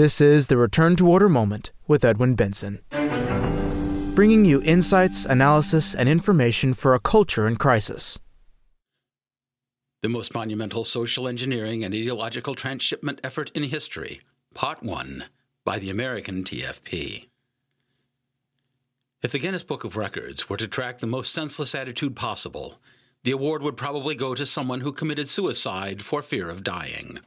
This is the Return to Order Moment with Edwin Benson, bringing you insights, analysis, and information for a culture in crisis. The most monumental social engineering and ideological transshipment effort in history, Part 1, by the American TFP. If the Guinness Book of Records were to track the most senseless attitude possible, the award would probably go to someone who committed suicide for fear of dying.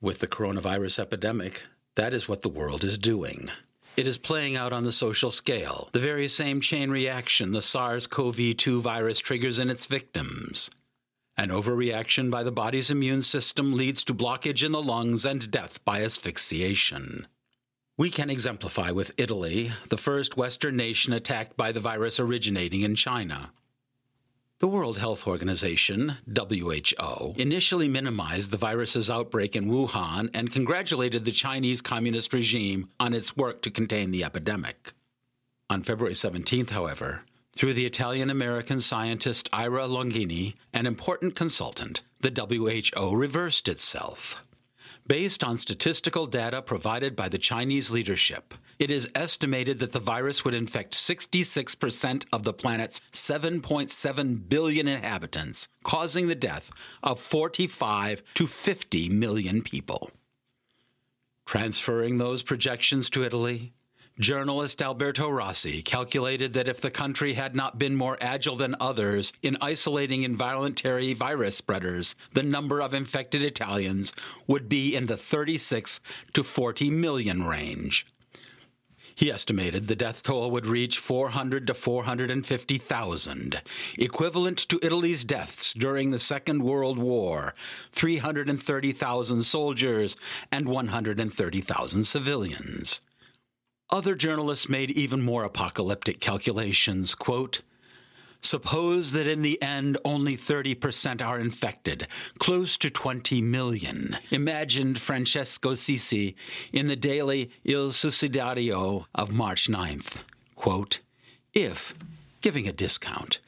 With the coronavirus epidemic, that is what the world is doing. It is playing out on the social scale, the very same chain reaction the SARS CoV 2 virus triggers in its victims. An overreaction by the body's immune system leads to blockage in the lungs and death by asphyxiation. We can exemplify with Italy, the first Western nation attacked by the virus originating in China. The World Health Organization, WHO, initially minimized the virus's outbreak in Wuhan and congratulated the Chinese Communist regime on its work to contain the epidemic. On February 17th, however, through the Italian American scientist Ira Longini, an important consultant, the WHO reversed itself. Based on statistical data provided by the Chinese leadership, it is estimated that the virus would infect 66% of the planet's 7.7 billion inhabitants, causing the death of 45 to 50 million people. Transferring those projections to Italy, Journalist Alberto Rossi calculated that if the country had not been more agile than others in isolating involuntary virus spreaders, the number of infected Italians would be in the 36 to 40 million range. He estimated the death toll would reach 400 to 450,000, equivalent to Italy's deaths during the Second World War 330,000 soldiers and 130,000 civilians. Other journalists made even more apocalyptic calculations. Quote, Suppose that in the end only 30% are infected, close to 20 million, imagined Francesco Sisci in the daily Il Sussidiario of March 9th. Quote, if, giving a discount,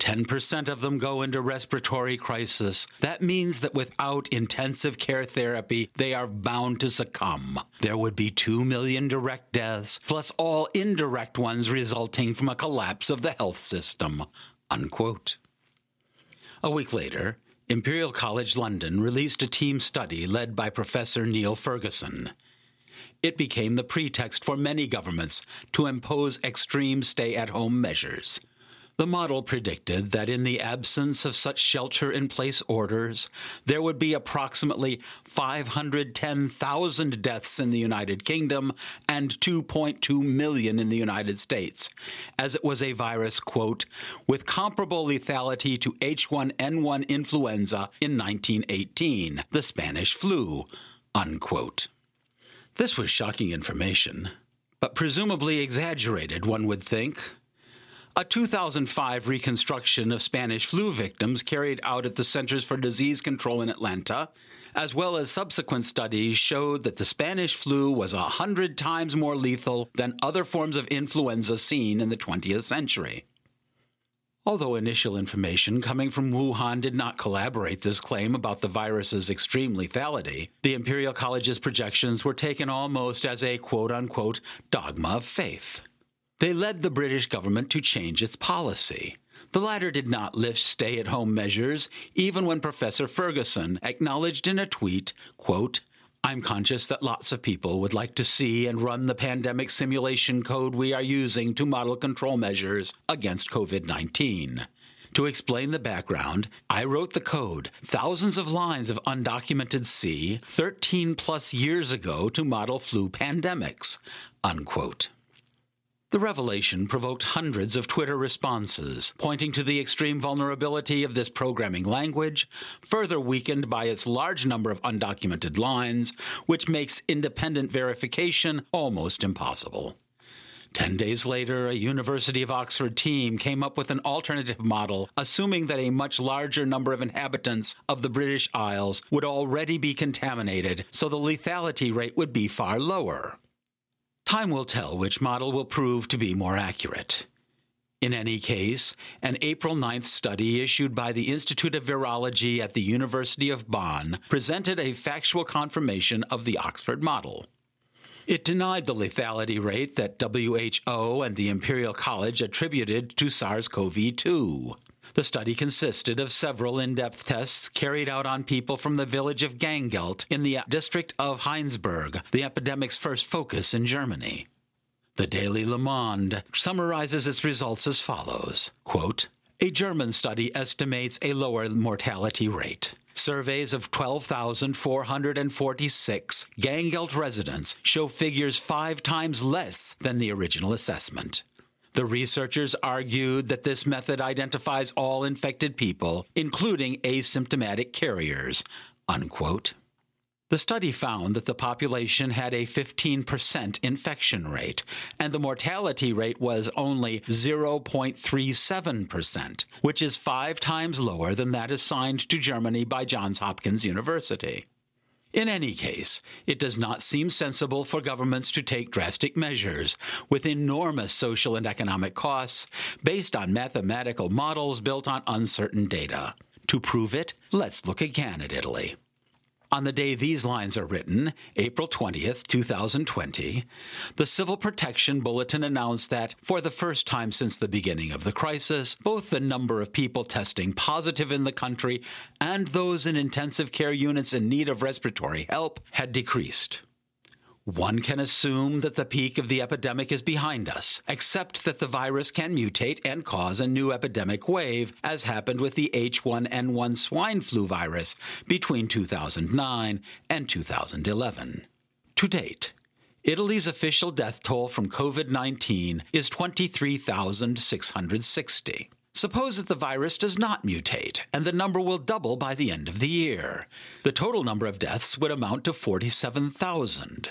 10% of them go into respiratory crisis. That means that without intensive care therapy, they are bound to succumb. There would be 2 million direct deaths, plus all indirect ones resulting from a collapse of the health system. Unquote. A week later, Imperial College London released a team study led by Professor Neil Ferguson. It became the pretext for many governments to impose extreme stay at home measures. The model predicted that in the absence of such shelter in place orders, there would be approximately 510,000 deaths in the United Kingdom and 2.2 million in the United States, as it was a virus, quote, with comparable lethality to H1N1 influenza in 1918, the Spanish flu, unquote. This was shocking information, but presumably exaggerated, one would think. A 2005 reconstruction of Spanish flu victims carried out at the Centers for Disease Control in Atlanta, as well as subsequent studies, showed that the Spanish flu was a hundred times more lethal than other forms of influenza seen in the 20th century. Although initial information coming from Wuhan did not corroborate this claim about the virus's extreme lethality, the Imperial College's projections were taken almost as a quote unquote dogma of faith. They led the British government to change its policy. The latter did not lift stay at home measures, even when Professor Ferguson acknowledged in a tweet, quote, I'm conscious that lots of people would like to see and run the pandemic simulation code we are using to model control measures against COVID 19. To explain the background, I wrote the code, thousands of lines of undocumented C, 13 plus years ago to model flu pandemics. Unquote. The revelation provoked hundreds of Twitter responses, pointing to the extreme vulnerability of this programming language, further weakened by its large number of undocumented lines, which makes independent verification almost impossible. Ten days later, a University of Oxford team came up with an alternative model, assuming that a much larger number of inhabitants of the British Isles would already be contaminated, so the lethality rate would be far lower. Time will tell which model will prove to be more accurate. In any case, an April 9th study issued by the Institute of Virology at the University of Bonn presented a factual confirmation of the Oxford model. It denied the lethality rate that WHO and the Imperial College attributed to SARS CoV 2. The study consisted of several in depth tests carried out on people from the village of Gangelt in the district of Heinsberg, the epidemic's first focus in Germany. The Daily Le Monde summarizes its results as follows quote, A German study estimates a lower mortality rate. Surveys of 12,446 Gangelt residents show figures five times less than the original assessment. The researchers argued that this method identifies all infected people, including asymptomatic carriers. Unquote. The study found that the population had a 15% infection rate, and the mortality rate was only 0.37%, which is five times lower than that assigned to Germany by Johns Hopkins University. In any case, it does not seem sensible for governments to take drastic measures with enormous social and economic costs based on mathematical models built on uncertain data. To prove it, let's look again at Italy. On the day these lines are written, April 20th, 2020, the Civil Protection Bulletin announced that, for the first time since the beginning of the crisis, both the number of people testing positive in the country and those in intensive care units in need of respiratory help had decreased. One can assume that the peak of the epidemic is behind us, except that the virus can mutate and cause a new epidemic wave, as happened with the H1N1 swine flu virus between 2009 and 2011. To date, Italy's official death toll from COVID 19 is 23,660. Suppose that the virus does not mutate, and the number will double by the end of the year. The total number of deaths would amount to 47,000.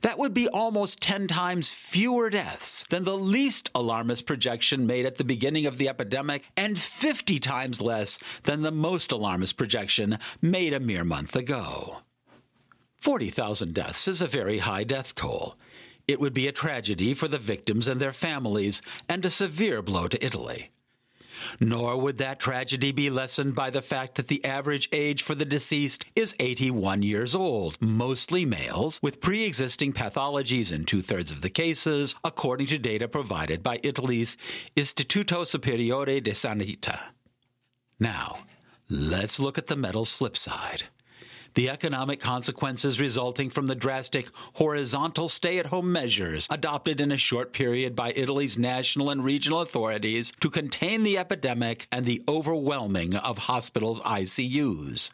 That would be almost 10 times fewer deaths than the least alarmist projection made at the beginning of the epidemic, and 50 times less than the most alarmist projection made a mere month ago. 40,000 deaths is a very high death toll. It would be a tragedy for the victims and their families, and a severe blow to Italy. Nor would that tragedy be lessened by the fact that the average age for the deceased is 81 years old, mostly males, with pre existing pathologies in two thirds of the cases, according to data provided by Italy's Istituto Superiore di Sanità. Now, let's look at the medal's flip side the economic consequences resulting from the drastic horizontal stay at home measures adopted in a short period by Italy's national and regional authorities to contain the epidemic and the overwhelming of hospitals' ICUs.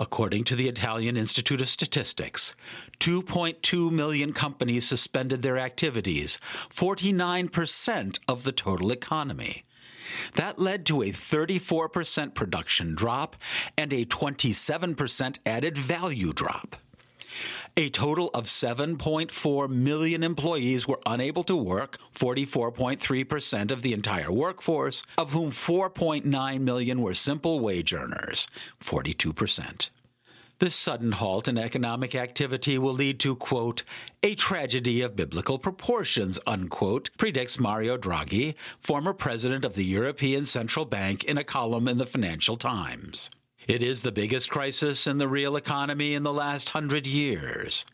According to the Italian Institute of Statistics, 2.2 million companies suspended their activities, 49% of the total economy. That led to a 34% production drop and a 27% added value drop. A total of 7.4 million employees were unable to work, 44.3% of the entire workforce, of whom 4.9 million were simple wage earners, 42%. This sudden halt in economic activity will lead to, quote, a tragedy of biblical proportions, unquote, predicts Mario Draghi, former president of the European Central Bank, in a column in the Financial Times. It is the biggest crisis in the real economy in the last hundred years.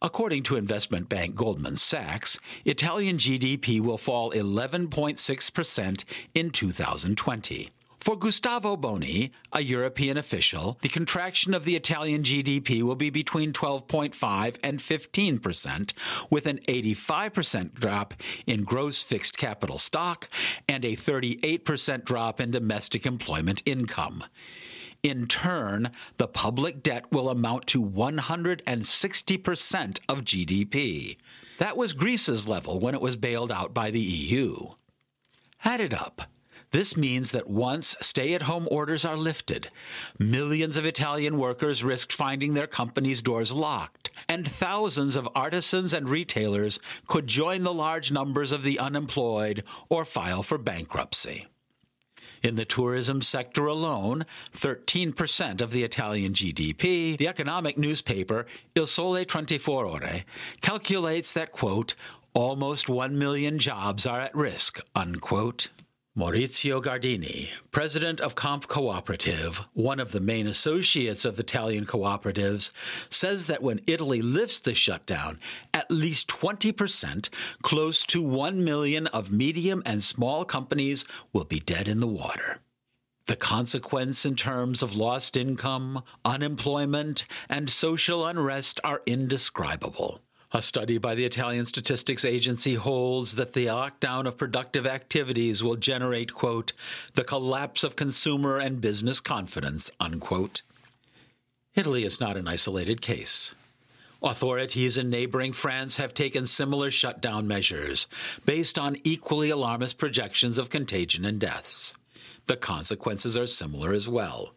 According to investment bank Goldman Sachs, Italian GDP will fall 11.6% in 2020. For Gustavo Boni, a European official, the contraction of the Italian GDP will be between 12.5 and 15 percent, with an 85% drop in gross fixed capital stock and a 38% drop in domestic employment income. In turn, the public debt will amount to 160% of GDP. That was Greece's level when it was bailed out by the EU. Add it up. This means that once stay at home orders are lifted, millions of Italian workers risked finding their companies' doors locked, and thousands of artisans and retailers could join the large numbers of the unemployed or file for bankruptcy. In the tourism sector alone, 13% of the Italian GDP, the economic newspaper Il Sole 24 Ore calculates that, quote, almost 1 million jobs are at risk, unquote. Maurizio Gardini, president of Confcooperative, one of the main associates of Italian cooperatives, says that when Italy lifts the shutdown, at least 20%, close to 1 million of medium and small companies will be dead in the water. The consequence in terms of lost income, unemployment, and social unrest are indescribable. A study by the Italian Statistics Agency holds that the lockdown of productive activities will generate, quote, the collapse of consumer and business confidence, unquote. Italy is not an isolated case. Authorities in neighboring France have taken similar shutdown measures based on equally alarmist projections of contagion and deaths. The consequences are similar as well.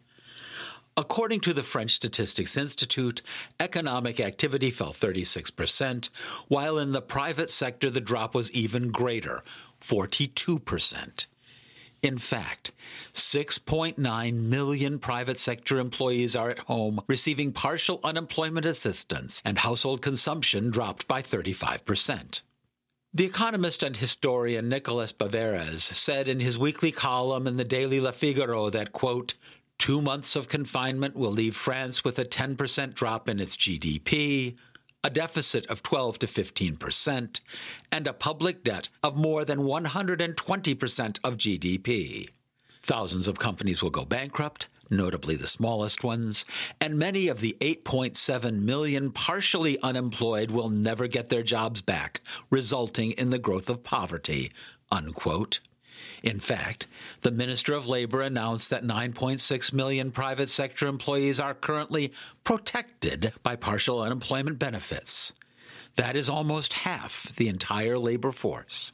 According to the French Statistics Institute, economic activity fell 36%, while in the private sector the drop was even greater 42%. In fact, 6.9 million private sector employees are at home receiving partial unemployment assistance, and household consumption dropped by 35%. The economist and historian Nicolas Baverez said in his weekly column in the daily Le Figaro that, quote, Two months of confinement will leave France with a 10% drop in its GDP, a deficit of 12 to 15%, and a public debt of more than 120% of GDP. Thousands of companies will go bankrupt, notably the smallest ones, and many of the 8.7 million partially unemployed will never get their jobs back, resulting in the growth of poverty. Unquote. In fact, the Minister of Labor announced that 9.6 million private sector employees are currently protected by partial unemployment benefits. That is almost half the entire labor force.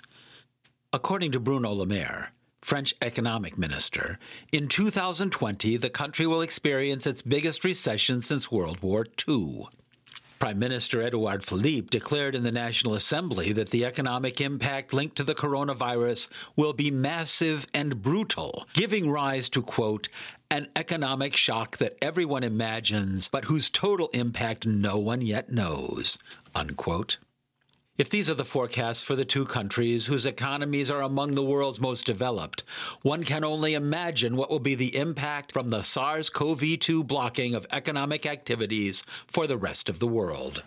According to Bruno Le Maire, French economic minister, in 2020 the country will experience its biggest recession since World War II. Prime Minister Edouard Philippe declared in the National Assembly that the economic impact linked to the coronavirus will be massive and brutal, giving rise to, quote, an economic shock that everyone imagines, but whose total impact no one yet knows, unquote. If these are the forecasts for the two countries whose economies are among the world's most developed, one can only imagine what will be the impact from the SARS CoV 2 blocking of economic activities for the rest of the world.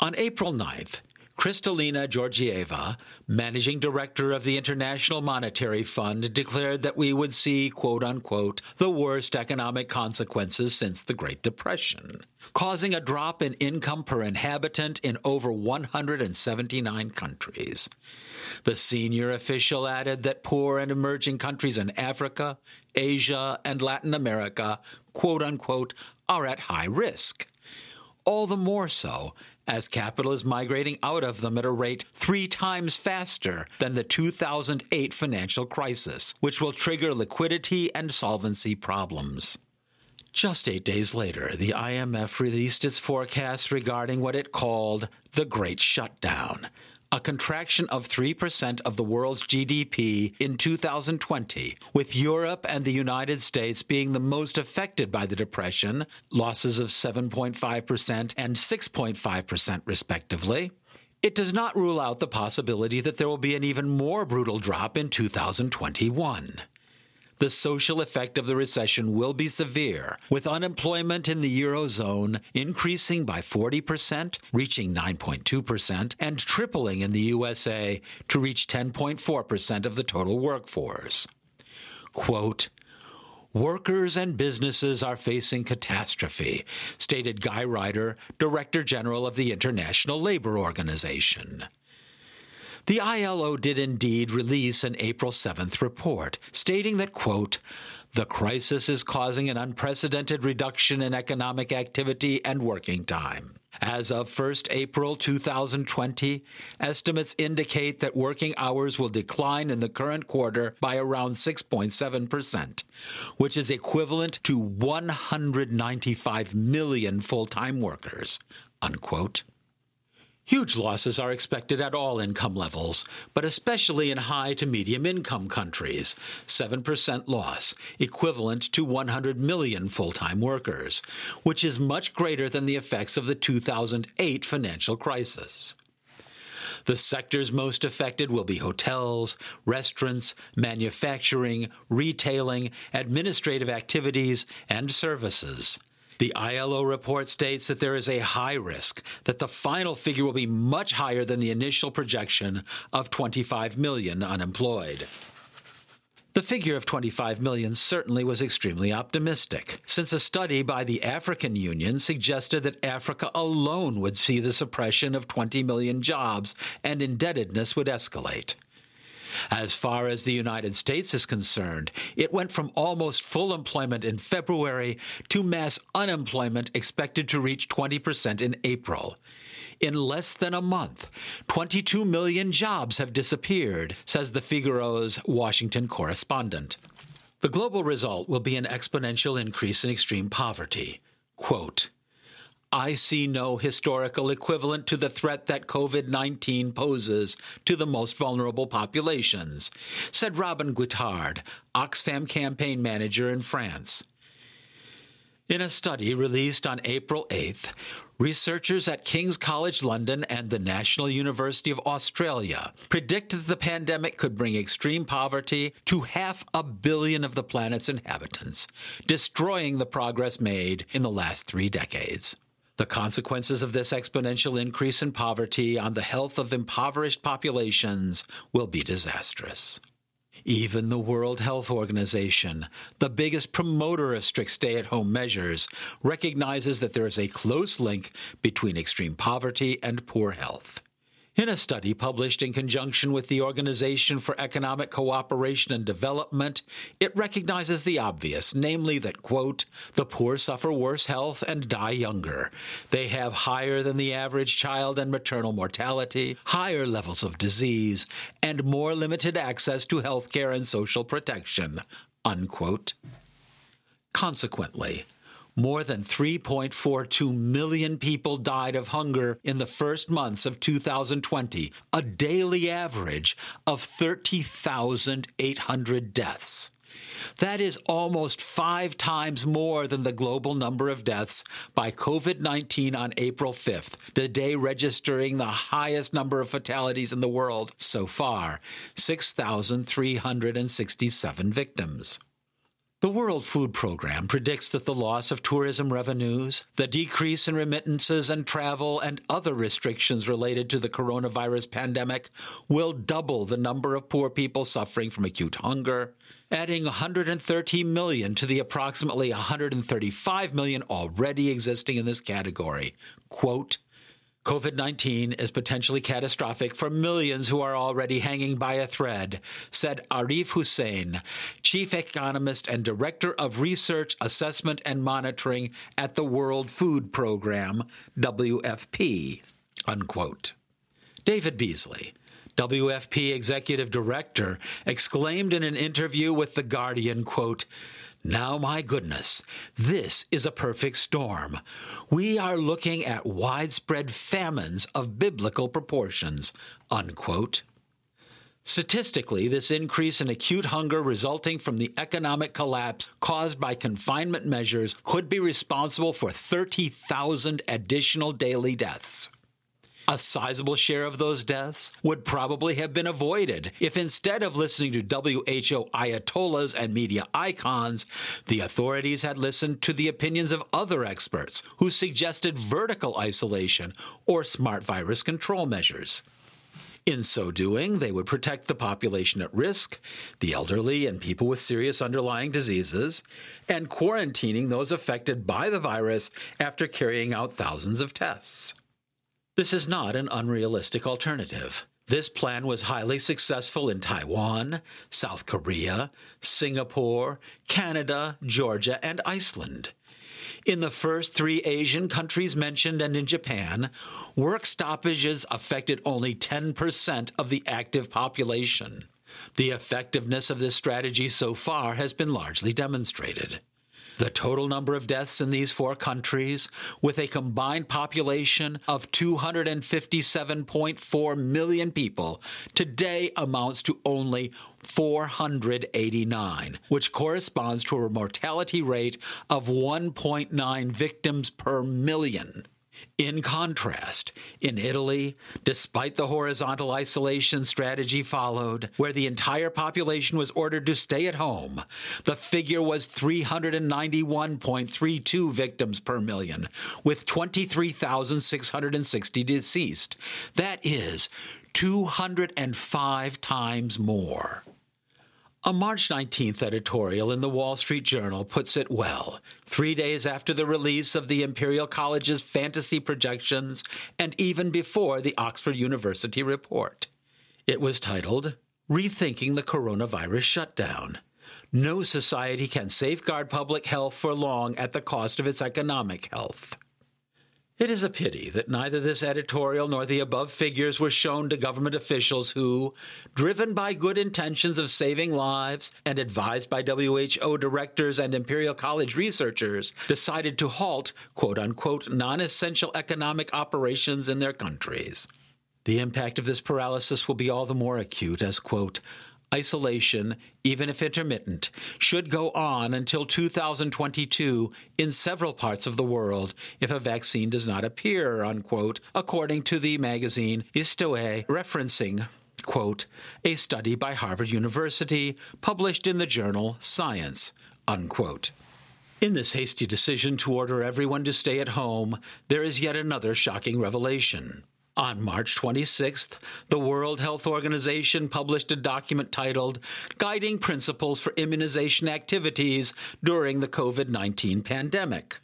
On April 9th, Kristalina Georgieva, managing director of the International Monetary Fund, declared that we would see, quote unquote, the worst economic consequences since the Great Depression, causing a drop in income per inhabitant in over 179 countries. The senior official added that poor and emerging countries in Africa, Asia, and Latin America, quote unquote, are at high risk. All the more so as capital is migrating out of them at a rate three times faster than the 2008 financial crisis, which will trigger liquidity and solvency problems. Just eight days later, the IMF released its forecast regarding what it called the Great Shutdown, a contraction of 3% of the world's GDP in 2020, with Europe and the United States being the most affected by the depression, losses of 7.5% and 6.5% respectively. It does not rule out the possibility that there will be an even more brutal drop in 2021 the social effect of the recession will be severe, with unemployment in the Eurozone increasing by 40%, reaching 9.2%, and tripling in the USA to reach 10.4% of the total workforce. Quote, Workers and businesses are facing catastrophe, stated Guy Ryder, Director General of the International Labor Organization. The ILO did indeed release an April 7th report stating that, quote, the crisis is causing an unprecedented reduction in economic activity and working time. As of 1st April 2020, estimates indicate that working hours will decline in the current quarter by around 6.7%, which is equivalent to 195 million full time workers. Unquote. Huge losses are expected at all income levels, but especially in high to medium income countries. 7% loss, equivalent to 100 million full time workers, which is much greater than the effects of the 2008 financial crisis. The sectors most affected will be hotels, restaurants, manufacturing, retailing, administrative activities, and services. The ILO report states that there is a high risk that the final figure will be much higher than the initial projection of 25 million unemployed. The figure of 25 million certainly was extremely optimistic, since a study by the African Union suggested that Africa alone would see the suppression of 20 million jobs and indebtedness would escalate. As far as the United States is concerned, it went from almost full employment in February to mass unemployment expected to reach 20% in April. In less than a month, 22 million jobs have disappeared, says the Figaro's Washington correspondent. The global result will be an exponential increase in extreme poverty. Quote, I see no historical equivalent to the threat that COVID 19 poses to the most vulnerable populations, said Robin Guittard, Oxfam campaign manager in France. In a study released on April 8th, researchers at King's College London and the National University of Australia predicted that the pandemic could bring extreme poverty to half a billion of the planet's inhabitants, destroying the progress made in the last three decades. The consequences of this exponential increase in poverty on the health of impoverished populations will be disastrous. Even the World Health Organization, the biggest promoter of strict stay at home measures, recognizes that there is a close link between extreme poverty and poor health. In a study published in conjunction with the Organization for Economic Cooperation and Development, it recognizes the obvious, namely that, quote, the poor suffer worse health and die younger. They have higher than the average child and maternal mortality, higher levels of disease, and more limited access to health care and social protection, unquote. Consequently, more than 3.42 million people died of hunger in the first months of 2020, a daily average of 30,800 deaths. That is almost five times more than the global number of deaths by COVID 19 on April 5th, the day registering the highest number of fatalities in the world so far 6,367 victims. The World Food Program predicts that the loss of tourism revenues, the decrease in remittances and travel, and other restrictions related to the coronavirus pandemic will double the number of poor people suffering from acute hunger, adding 130 million to the approximately 135 million already existing in this category. Quote, COVID 19 is potentially catastrophic for millions who are already hanging by a thread, said Arif Hussain, chief economist and director of research, assessment, and monitoring at the World Food Program, WFP. Unquote. David Beasley, WFP executive director, exclaimed in an interview with The Guardian, quote, now, my goodness, this is a perfect storm. We are looking at widespread famines of biblical proportions. Unquote. Statistically, this increase in acute hunger resulting from the economic collapse caused by confinement measures could be responsible for 30,000 additional daily deaths. A sizable share of those deaths would probably have been avoided if instead of listening to WHO ayatollahs and media icons, the authorities had listened to the opinions of other experts who suggested vertical isolation or smart virus control measures. In so doing, they would protect the population at risk, the elderly and people with serious underlying diseases, and quarantining those affected by the virus after carrying out thousands of tests. This is not an unrealistic alternative. This plan was highly successful in Taiwan, South Korea, Singapore, Canada, Georgia, and Iceland. In the first three Asian countries mentioned and in Japan, work stoppages affected only 10% of the active population. The effectiveness of this strategy so far has been largely demonstrated. The total number of deaths in these four countries, with a combined population of 257.4 million people, today amounts to only 489, which corresponds to a mortality rate of 1.9 victims per million. In contrast, in Italy, despite the horizontal isolation strategy followed, where the entire population was ordered to stay at home, the figure was 391.32 victims per million, with 23,660 deceased. That is 205 times more. A March 19th editorial in the Wall Street Journal puts it well, three days after the release of the Imperial College's fantasy projections and even before the Oxford University report. It was titled, Rethinking the Coronavirus Shutdown. No society can safeguard public health for long at the cost of its economic health. It is a pity that neither this editorial nor the above figures were shown to government officials who, driven by good intentions of saving lives and advised by WHO directors and Imperial College researchers, decided to halt quote unquote non essential economic operations in their countries. The impact of this paralysis will be all the more acute as, quote, isolation, even if intermittent, should go on until 2022 in several parts of the world if a vaccine does not appear, unquote, according to the magazine IstoÉ, referencing quote, a study by Harvard University published in the journal Science, unquote. In this hasty decision to order everyone to stay at home, there is yet another shocking revelation. On March 26th, the World Health Organization published a document titled Guiding Principles for Immunization Activities During the COVID 19 Pandemic.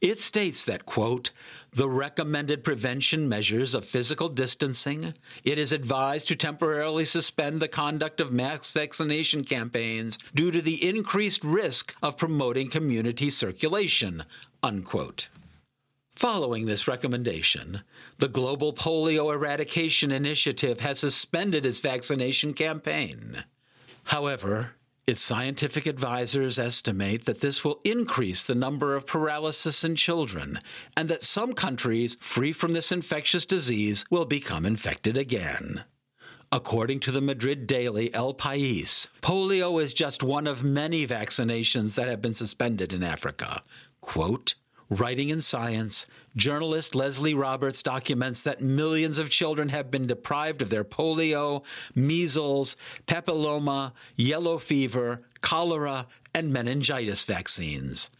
It states that, quote, the recommended prevention measures of physical distancing, it is advised to temporarily suspend the conduct of mass vaccination campaigns due to the increased risk of promoting community circulation, unquote. Following this recommendation, the Global Polio Eradication Initiative has suspended its vaccination campaign. However, its scientific advisors estimate that this will increase the number of paralysis in children, and that some countries free from this infectious disease will become infected again. According to the Madrid daily El País, polio is just one of many vaccinations that have been suspended in Africa. Quote, Writing in Science, journalist Leslie Roberts documents that millions of children have been deprived of their polio, measles, papilloma, yellow fever, cholera, and meningitis vaccines.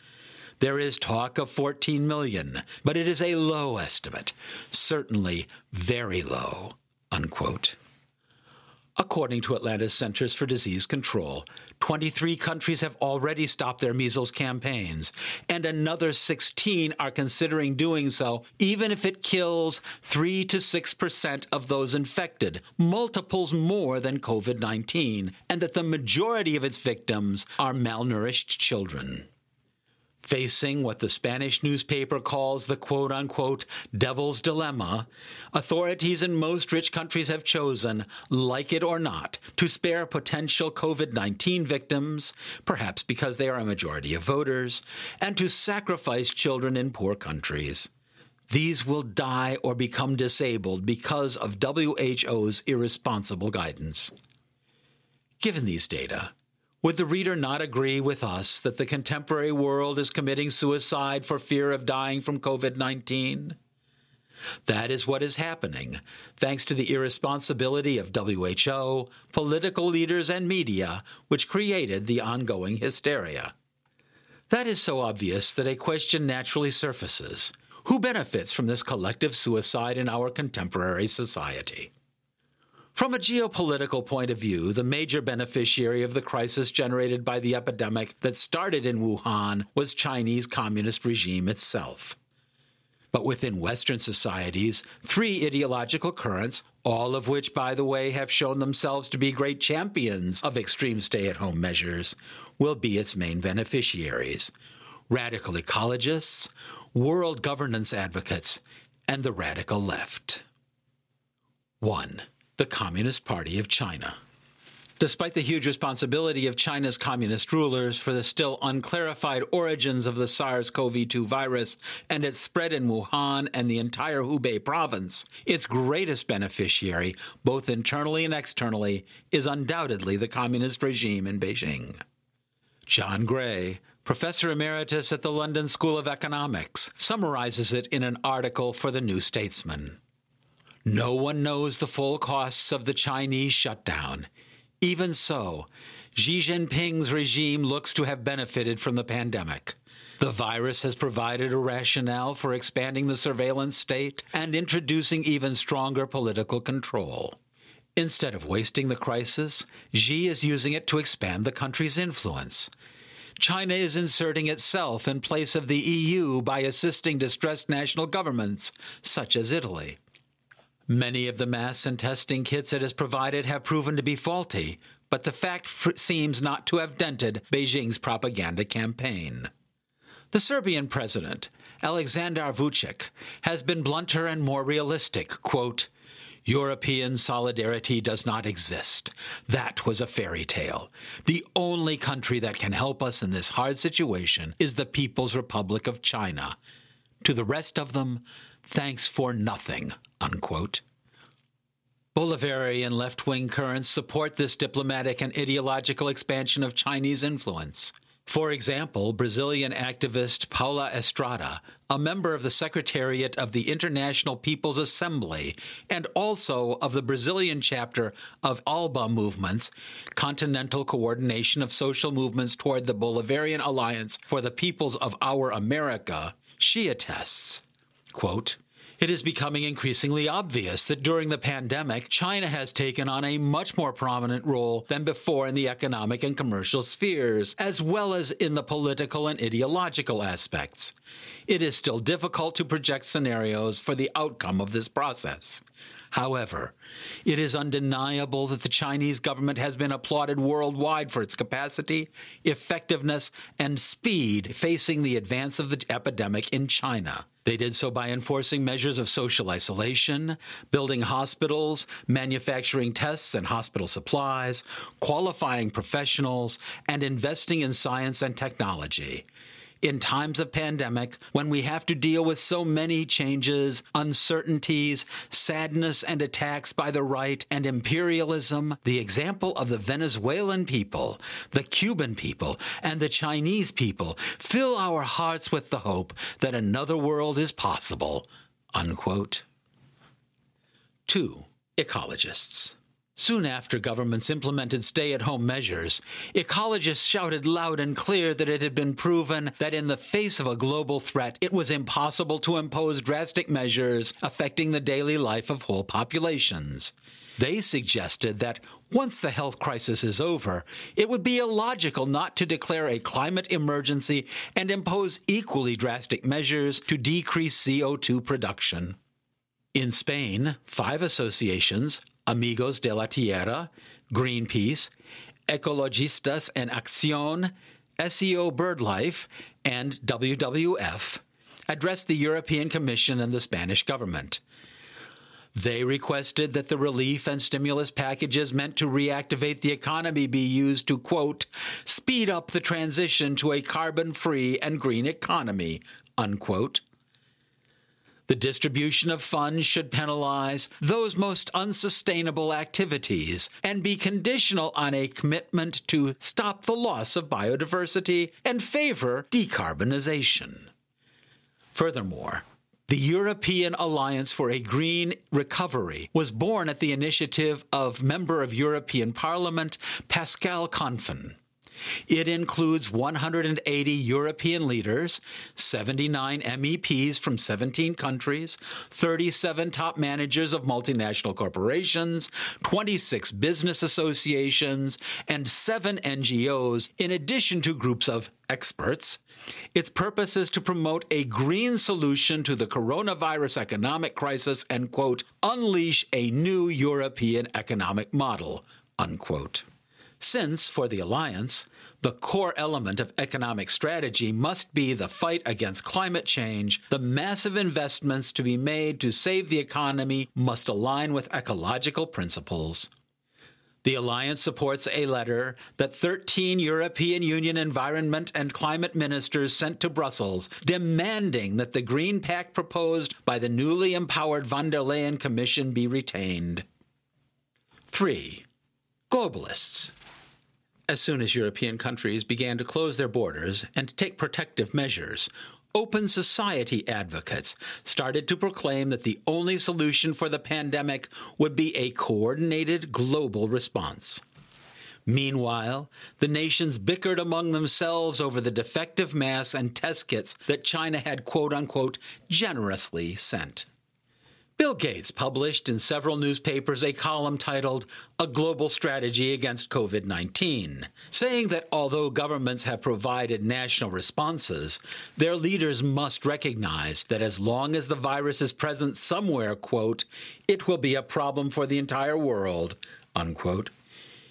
There is talk of 14 million, but it is a low estimate, certainly very low. Unquote. According to Atlanta's Centers for Disease Control, 23 countries have already stopped their measles campaigns, and another 16 are considering doing so, even if it kills 3 to 6% of those infected, multiples more than COVID 19, and that the majority of its victims are malnourished children. Facing what the Spanish newspaper calls the quote unquote devil's dilemma, authorities in most rich countries have chosen, like it or not, to spare potential COVID 19 victims, perhaps because they are a majority of voters, and to sacrifice children in poor countries. These will die or become disabled because of WHO's irresponsible guidance. Given these data, would the reader not agree with us that the contemporary world is committing suicide for fear of dying from COVID 19? That is what is happening, thanks to the irresponsibility of WHO, political leaders, and media, which created the ongoing hysteria. That is so obvious that a question naturally surfaces Who benefits from this collective suicide in our contemporary society? From a geopolitical point of view, the major beneficiary of the crisis generated by the epidemic that started in Wuhan was Chinese communist regime itself. But within Western societies, three ideological currents, all of which, by the way, have shown themselves to be great champions of extreme stay at home measures, will be its main beneficiaries radical ecologists, world governance advocates, and the radical left. 1 the Communist Party of China. Despite the huge responsibility of China's communist rulers for the still unclarified origins of the SARS CoV 2 virus and its spread in Wuhan and the entire Hubei province, its greatest beneficiary, both internally and externally, is undoubtedly the communist regime in Beijing. John Gray, Professor Emeritus at the London School of Economics, summarizes it in an article for the New Statesman. No one knows the full costs of the Chinese shutdown. Even so, Xi Jinping's regime looks to have benefited from the pandemic. The virus has provided a rationale for expanding the surveillance state and introducing even stronger political control. Instead of wasting the crisis, Xi is using it to expand the country's influence. China is inserting itself in place of the EU by assisting distressed national governments, such as Italy. Many of the masks and testing kits it has provided have proven to be faulty, but the fact seems not to have dented Beijing's propaganda campaign. The Serbian president, Aleksandar Vucic, has been blunter and more realistic. Quote, European solidarity does not exist. That was a fairy tale. The only country that can help us in this hard situation is the People's Republic of China. To the rest of them, thanks for nothing. Unquote. Bolivarian left wing currents support this diplomatic and ideological expansion of Chinese influence. For example, Brazilian activist Paola Estrada, a member of the Secretariat of the International People's Assembly and also of the Brazilian chapter of ALBA movements, Continental Coordination of Social Movements toward the Bolivarian Alliance for the Peoples of Our America, she attests, quote, it is becoming increasingly obvious that during the pandemic, China has taken on a much more prominent role than before in the economic and commercial spheres, as well as in the political and ideological aspects. It is still difficult to project scenarios for the outcome of this process. However, it is undeniable that the Chinese government has been applauded worldwide for its capacity, effectiveness, and speed facing the advance of the epidemic in China. They did so by enforcing measures of social isolation, building hospitals, manufacturing tests and hospital supplies, qualifying professionals, and investing in science and technology in times of pandemic when we have to deal with so many changes, uncertainties, sadness, and attacks by the right and imperialism, the example of the Venezuelan people, the Cuban people, and the Chinese people fill our hearts with the hope that another world is possible. Unquote. 2. Ecologists. Soon after governments implemented stay at home measures, ecologists shouted loud and clear that it had been proven that in the face of a global threat, it was impossible to impose drastic measures affecting the daily life of whole populations. They suggested that once the health crisis is over, it would be illogical not to declare a climate emergency and impose equally drastic measures to decrease CO2 production. In Spain, five associations, Amigos de la Tierra, Greenpeace, Ecologistas en Acción, SEO BirdLife, and WWF, addressed the European Commission and the Spanish government. They requested that the relief and stimulus packages meant to reactivate the economy be used to, quote, speed up the transition to a carbon free and green economy, unquote. The distribution of funds should penalize those most unsustainable activities and be conditional on a commitment to stop the loss of biodiversity and favor decarbonization. Furthermore, the European Alliance for a Green Recovery was born at the initiative of Member of European Parliament Pascal Canfin. It includes 180 European leaders, 79 MEPs from 17 countries, 37 top managers of multinational corporations, 26 business associations, and seven NGOs, in addition to groups of experts. Its purpose is to promote a green solution to the coronavirus economic crisis and, quote, unleash a new European economic model, unquote. Since, for the Alliance, the core element of economic strategy must be the fight against climate change. The massive investments to be made to save the economy must align with ecological principles. The Alliance supports a letter that 13 European Union environment and climate ministers sent to Brussels demanding that the Green Pact proposed by the newly empowered von der Leyen Commission be retained. 3. Globalists. As soon as European countries began to close their borders and take protective measures, Open society advocates started to proclaim that the only solution for the pandemic would be a coordinated global response. Meanwhile, the nations bickered among themselves over the defective masks and test kits that China had quote unquote generously sent. Bill Gates published in several newspapers a column titled A Global Strategy Against COVID 19, saying that although governments have provided national responses, their leaders must recognize that as long as the virus is present somewhere, quote, it will be a problem for the entire world, unquote.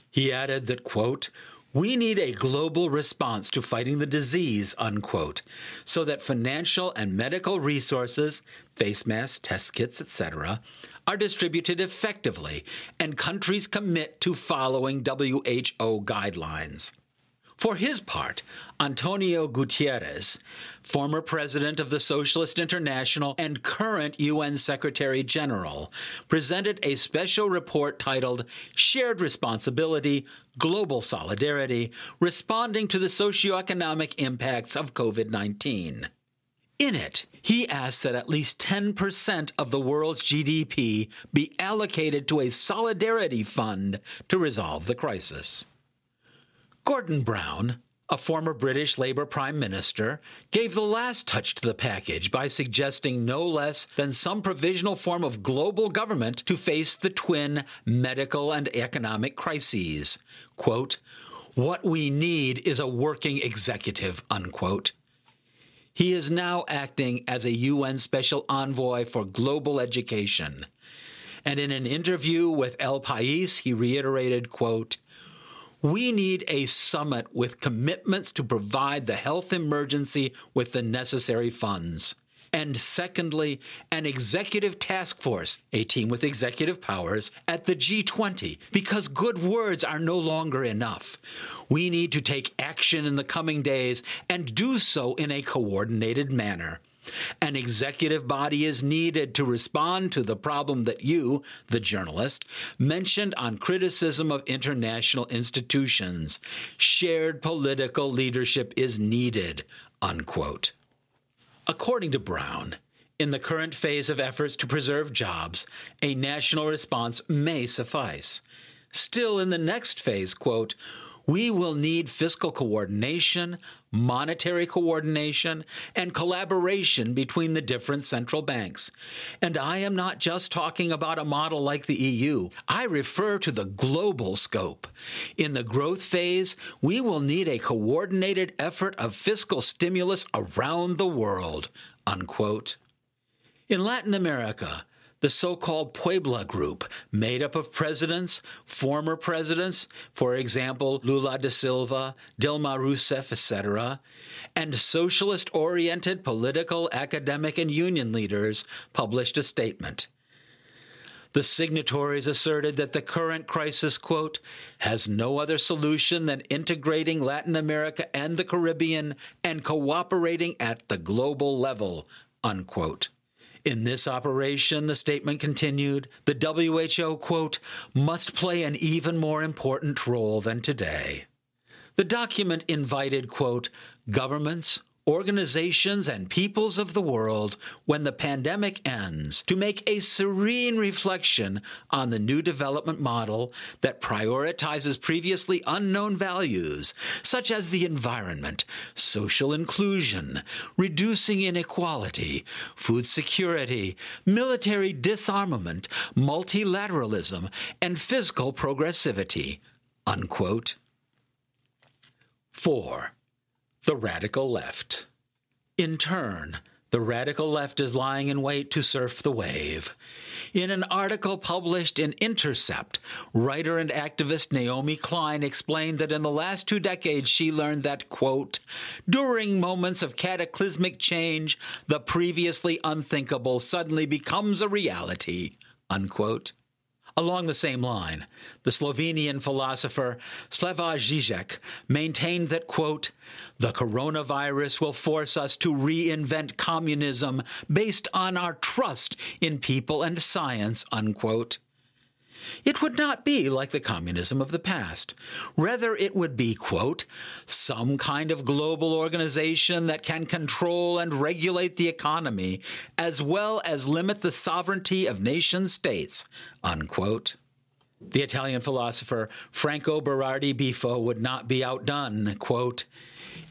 He added that, quote, we need a global response to fighting the disease, unquote, so that financial and medical resources, face masks, test kits, etc., are distributed effectively and countries commit to following WHO guidelines. For his part, Antonio Guterres, former president of the Socialist International and current UN Secretary General, presented a special report titled Shared Responsibility Global Solidarity Responding to the Socioeconomic Impacts of COVID 19. In it, he asked that at least 10% of the world's GDP be allocated to a solidarity fund to resolve the crisis. Gordon Brown, a former British Labour Prime Minister, gave the last touch to the package by suggesting no less than some provisional form of global government to face the twin medical and economic crises. Quote, What we need is a working executive, unquote. He is now acting as a UN Special Envoy for Global Education. And in an interview with El País, he reiterated, quote, we need a summit with commitments to provide the health emergency with the necessary funds. And secondly, an executive task force, a team with executive powers, at the G20, because good words are no longer enough. We need to take action in the coming days and do so in a coordinated manner. An executive body is needed to respond to the problem that you, the journalist, mentioned on criticism of international institutions. Shared political leadership is needed. Unquote. According to Brown, in the current phase of efforts to preserve jobs, a national response may suffice. Still, in the next phase, quote, we will need fiscal coordination, monetary coordination, and collaboration between the different central banks. And I am not just talking about a model like the EU. I refer to the global scope. In the growth phase, we will need a coordinated effort of fiscal stimulus around the world. Unquote. In Latin America, the so called Puebla Group, made up of presidents, former presidents, for example, Lula da Silva, Dilma Rousseff, etc., and socialist oriented political, academic, and union leaders, published a statement. The signatories asserted that the current crisis, quote, has no other solution than integrating Latin America and the Caribbean and cooperating at the global level, unquote. In this operation, the statement continued, the WHO, quote, must play an even more important role than today. The document invited, quote, governments, organizations, and peoples of the world when the pandemic ends to make a serene reflection on the new development model that prioritizes previously unknown values, such as the environment, social inclusion, reducing inequality, food security, military disarmament, multilateralism, and fiscal progressivity. Unquote. 4 the radical left. In turn, the radical left is lying in wait to surf the wave. In an article published in Intercept, writer and activist Naomi Klein explained that in the last two decades she learned that, quote, during moments of cataclysmic change, the previously unthinkable suddenly becomes a reality, unquote. Along the same line, the Slovenian philosopher Slavoj Žižek maintained that, quote, the coronavirus will force us to reinvent communism based on our trust in people and science, unquote. It would not be like the communism of the past. Rather, it would be, quote, some kind of global organization that can control and regulate the economy as well as limit the sovereignty of nation states, unquote. The Italian philosopher Franco Berardi Bifo would not be outdone. Quote,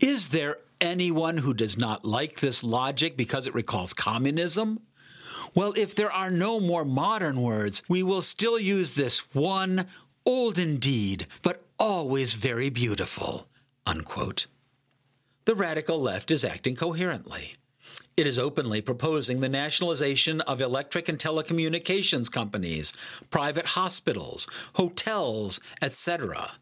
Is there anyone who does not like this logic because it recalls communism? Well, if there are no more modern words, we will still use this one, old indeed, but always very beautiful. Unquote. The radical left is acting coherently. It is openly proposing the nationalization of electric and telecommunications companies, private hospitals, hotels, etc.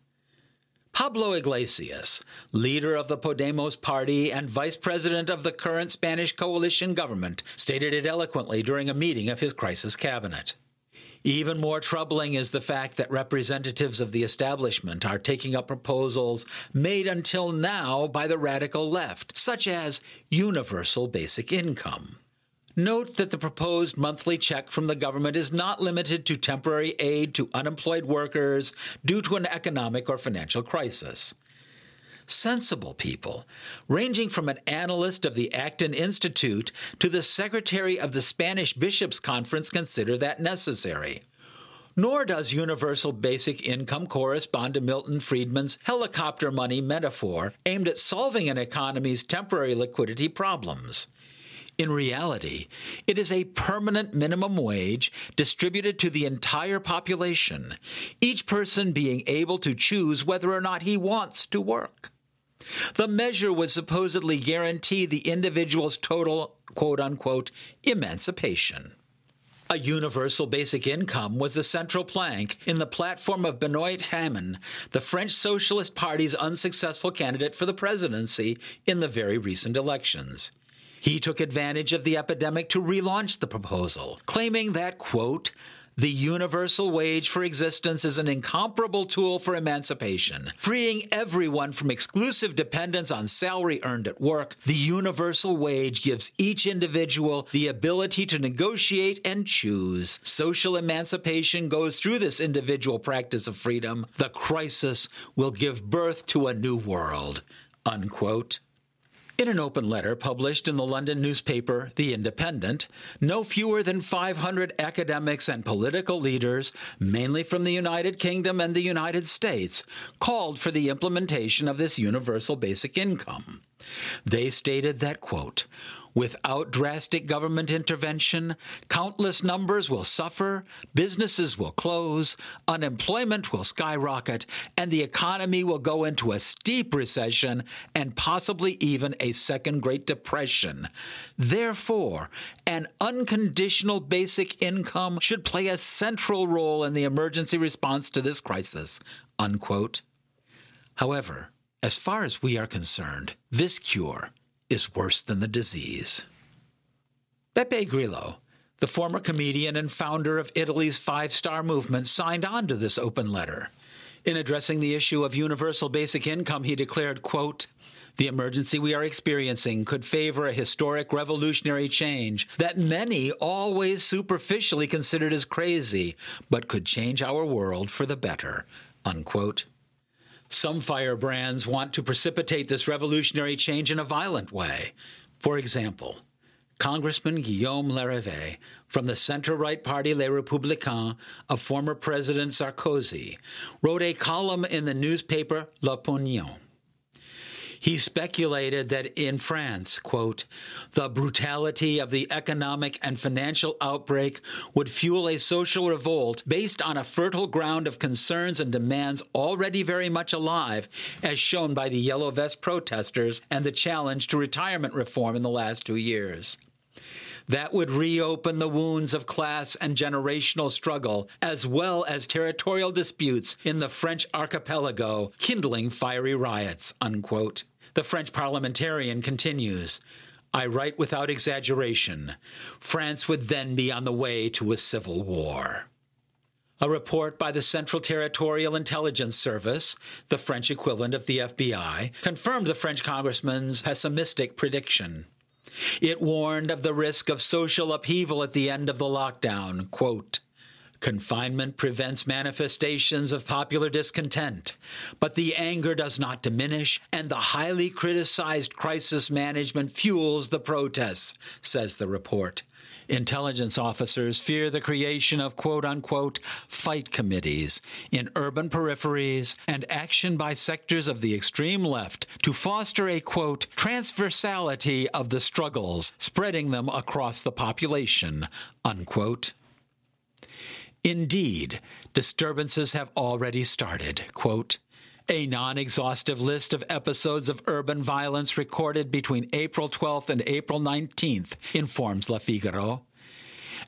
Pablo Iglesias, leader of the Podemos party and vice president of the current Spanish coalition government, stated it eloquently during a meeting of his crisis cabinet. Even more troubling is the fact that representatives of the establishment are taking up proposals made until now by the radical left, such as universal basic income. Note that the proposed monthly check from the government is not limited to temporary aid to unemployed workers due to an economic or financial crisis. Sensible people, ranging from an analyst of the Acton Institute to the secretary of the Spanish Bishops' Conference, consider that necessary. Nor does universal basic income correspond to Milton Friedman's helicopter money metaphor aimed at solving an economy's temporary liquidity problems. In reality, it is a permanent minimum wage distributed to the entire population, each person being able to choose whether or not he wants to work. The measure was supposedly guarantee the individual's total quote unquote emancipation. A universal basic income was the central plank in the platform of Benoit Hamon, the French Socialist Party's unsuccessful candidate for the presidency in the very recent elections. He took advantage of the epidemic to relaunch the proposal, claiming that, quote, the universal wage for existence is an incomparable tool for emancipation, freeing everyone from exclusive dependence on salary earned at work. The universal wage gives each individual the ability to negotiate and choose. Social emancipation goes through this individual practice of freedom. The crisis will give birth to a new world. Unquote. In an open letter published in the London newspaper The Independent, no fewer than 500 academics and political leaders, mainly from the United Kingdom and the United States, called for the implementation of this universal basic income. They stated that, quote, Without drastic government intervention, countless numbers will suffer, businesses will close, unemployment will skyrocket, and the economy will go into a steep recession and possibly even a second Great Depression. Therefore, an unconditional basic income should play a central role in the emergency response to this crisis. Unquote. However, as far as we are concerned, this cure is worse than the disease. Beppe Grillo, the former comedian and founder of Italy's Five Star Movement, signed on to this open letter. In addressing the issue of universal basic income, he declared, quote, the emergency we are experiencing could favor a historic revolutionary change that many always superficially considered as crazy, but could change our world for the better. Unquote. Some firebrands want to precipitate this revolutionary change in a violent way. For example, Congressman Guillaume Larrivé from the center right party Les Républicains of former President Sarkozy wrote a column in the newspaper L'Opinion. He speculated that in France, quote, the brutality of the economic and financial outbreak would fuel a social revolt based on a fertile ground of concerns and demands already very much alive, as shown by the Yellow Vest protesters and the challenge to retirement reform in the last two years that would reopen the wounds of class and generational struggle, as well as territorial disputes in the French archipelago, kindling fiery riots. Unquote. The French parliamentarian continues. I write without exaggeration. France would then be on the way to a civil war. A report by the Central Territorial Intelligence Service, the French equivalent of the FBI, confirmed the French congressman's pessimistic prediction. It warned of the risk of social upheaval at the end of the lockdown. Quote, Confinement prevents manifestations of popular discontent, but the anger does not diminish, and the highly criticized crisis management fuels the protests, says the report. Intelligence officers fear the creation of quote unquote fight committees in urban peripheries and action by sectors of the extreme left to foster a quote transversality of the struggles, spreading them across the population, unquote. Indeed, disturbances have already started. Quote, a non exhaustive list of episodes of urban violence recorded between April 12th and April 19th informs Le Figaro.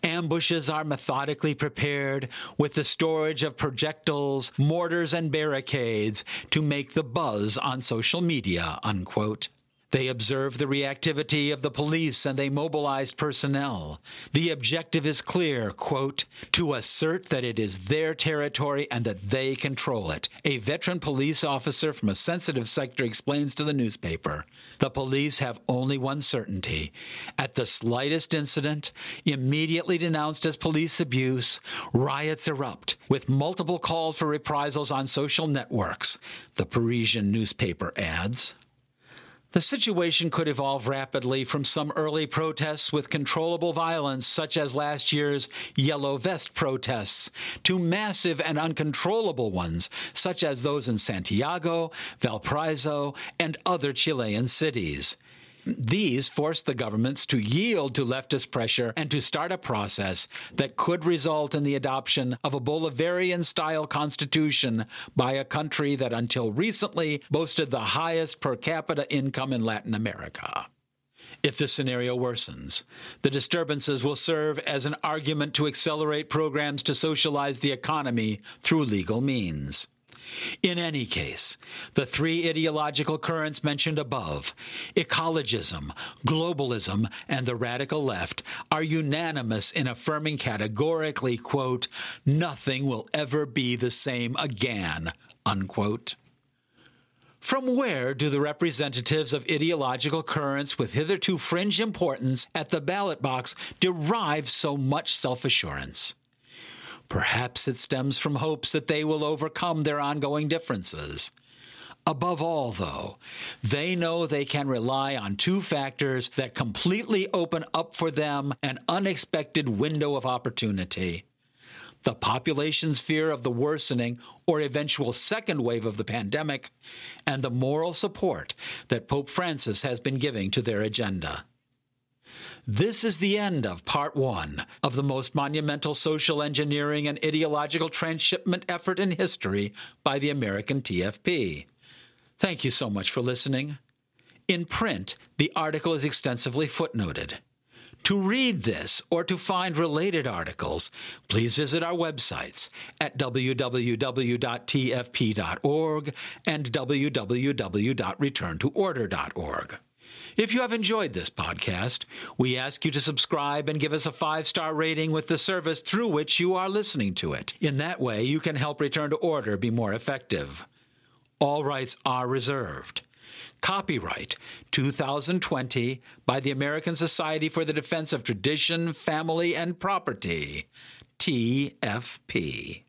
Ambushes are methodically prepared with the storage of projectiles, mortars, and barricades to make the buzz on social media, unquote. They observe the reactivity of the police and they mobilized personnel. The objective is clear, quote, to assert that it is their territory and that they control it. A veteran police officer from a sensitive sector explains to the newspaper. The police have only one certainty. At the slightest incident, immediately denounced as police abuse, riots erupt, with multiple calls for reprisals on social networks, the Parisian newspaper adds. The situation could evolve rapidly from some early protests with controllable violence, such as last year's Yellow Vest protests, to massive and uncontrollable ones, such as those in Santiago, Valparaiso, and other Chilean cities. These forced the governments to yield to leftist pressure and to start a process that could result in the adoption of a Bolivarian style constitution by a country that until recently boasted the highest per capita income in Latin America. If the scenario worsens, the disturbances will serve as an argument to accelerate programs to socialize the economy through legal means. In any case, the three ideological currents mentioned above, ecologism, globalism, and the radical left, are unanimous in affirming categorically, quote, nothing will ever be the same again, unquote. From where do the representatives of ideological currents with hitherto fringe importance at the ballot box derive so much self assurance? Perhaps it stems from hopes that they will overcome their ongoing differences. Above all, though, they know they can rely on two factors that completely open up for them an unexpected window of opportunity the population's fear of the worsening or eventual second wave of the pandemic, and the moral support that Pope Francis has been giving to their agenda. This is the end of part one of the most monumental social engineering and ideological transshipment effort in history by the American TFP. Thank you so much for listening. In print, the article is extensively footnoted. To read this or to find related articles, please visit our websites at www.tfp.org and www.returntoorder.org. If you have enjoyed this podcast, we ask you to subscribe and give us a five star rating with the service through which you are listening to it. In that way, you can help Return to Order be more effective. All rights are reserved. Copyright 2020 by the American Society for the Defense of Tradition, Family, and Property, TFP.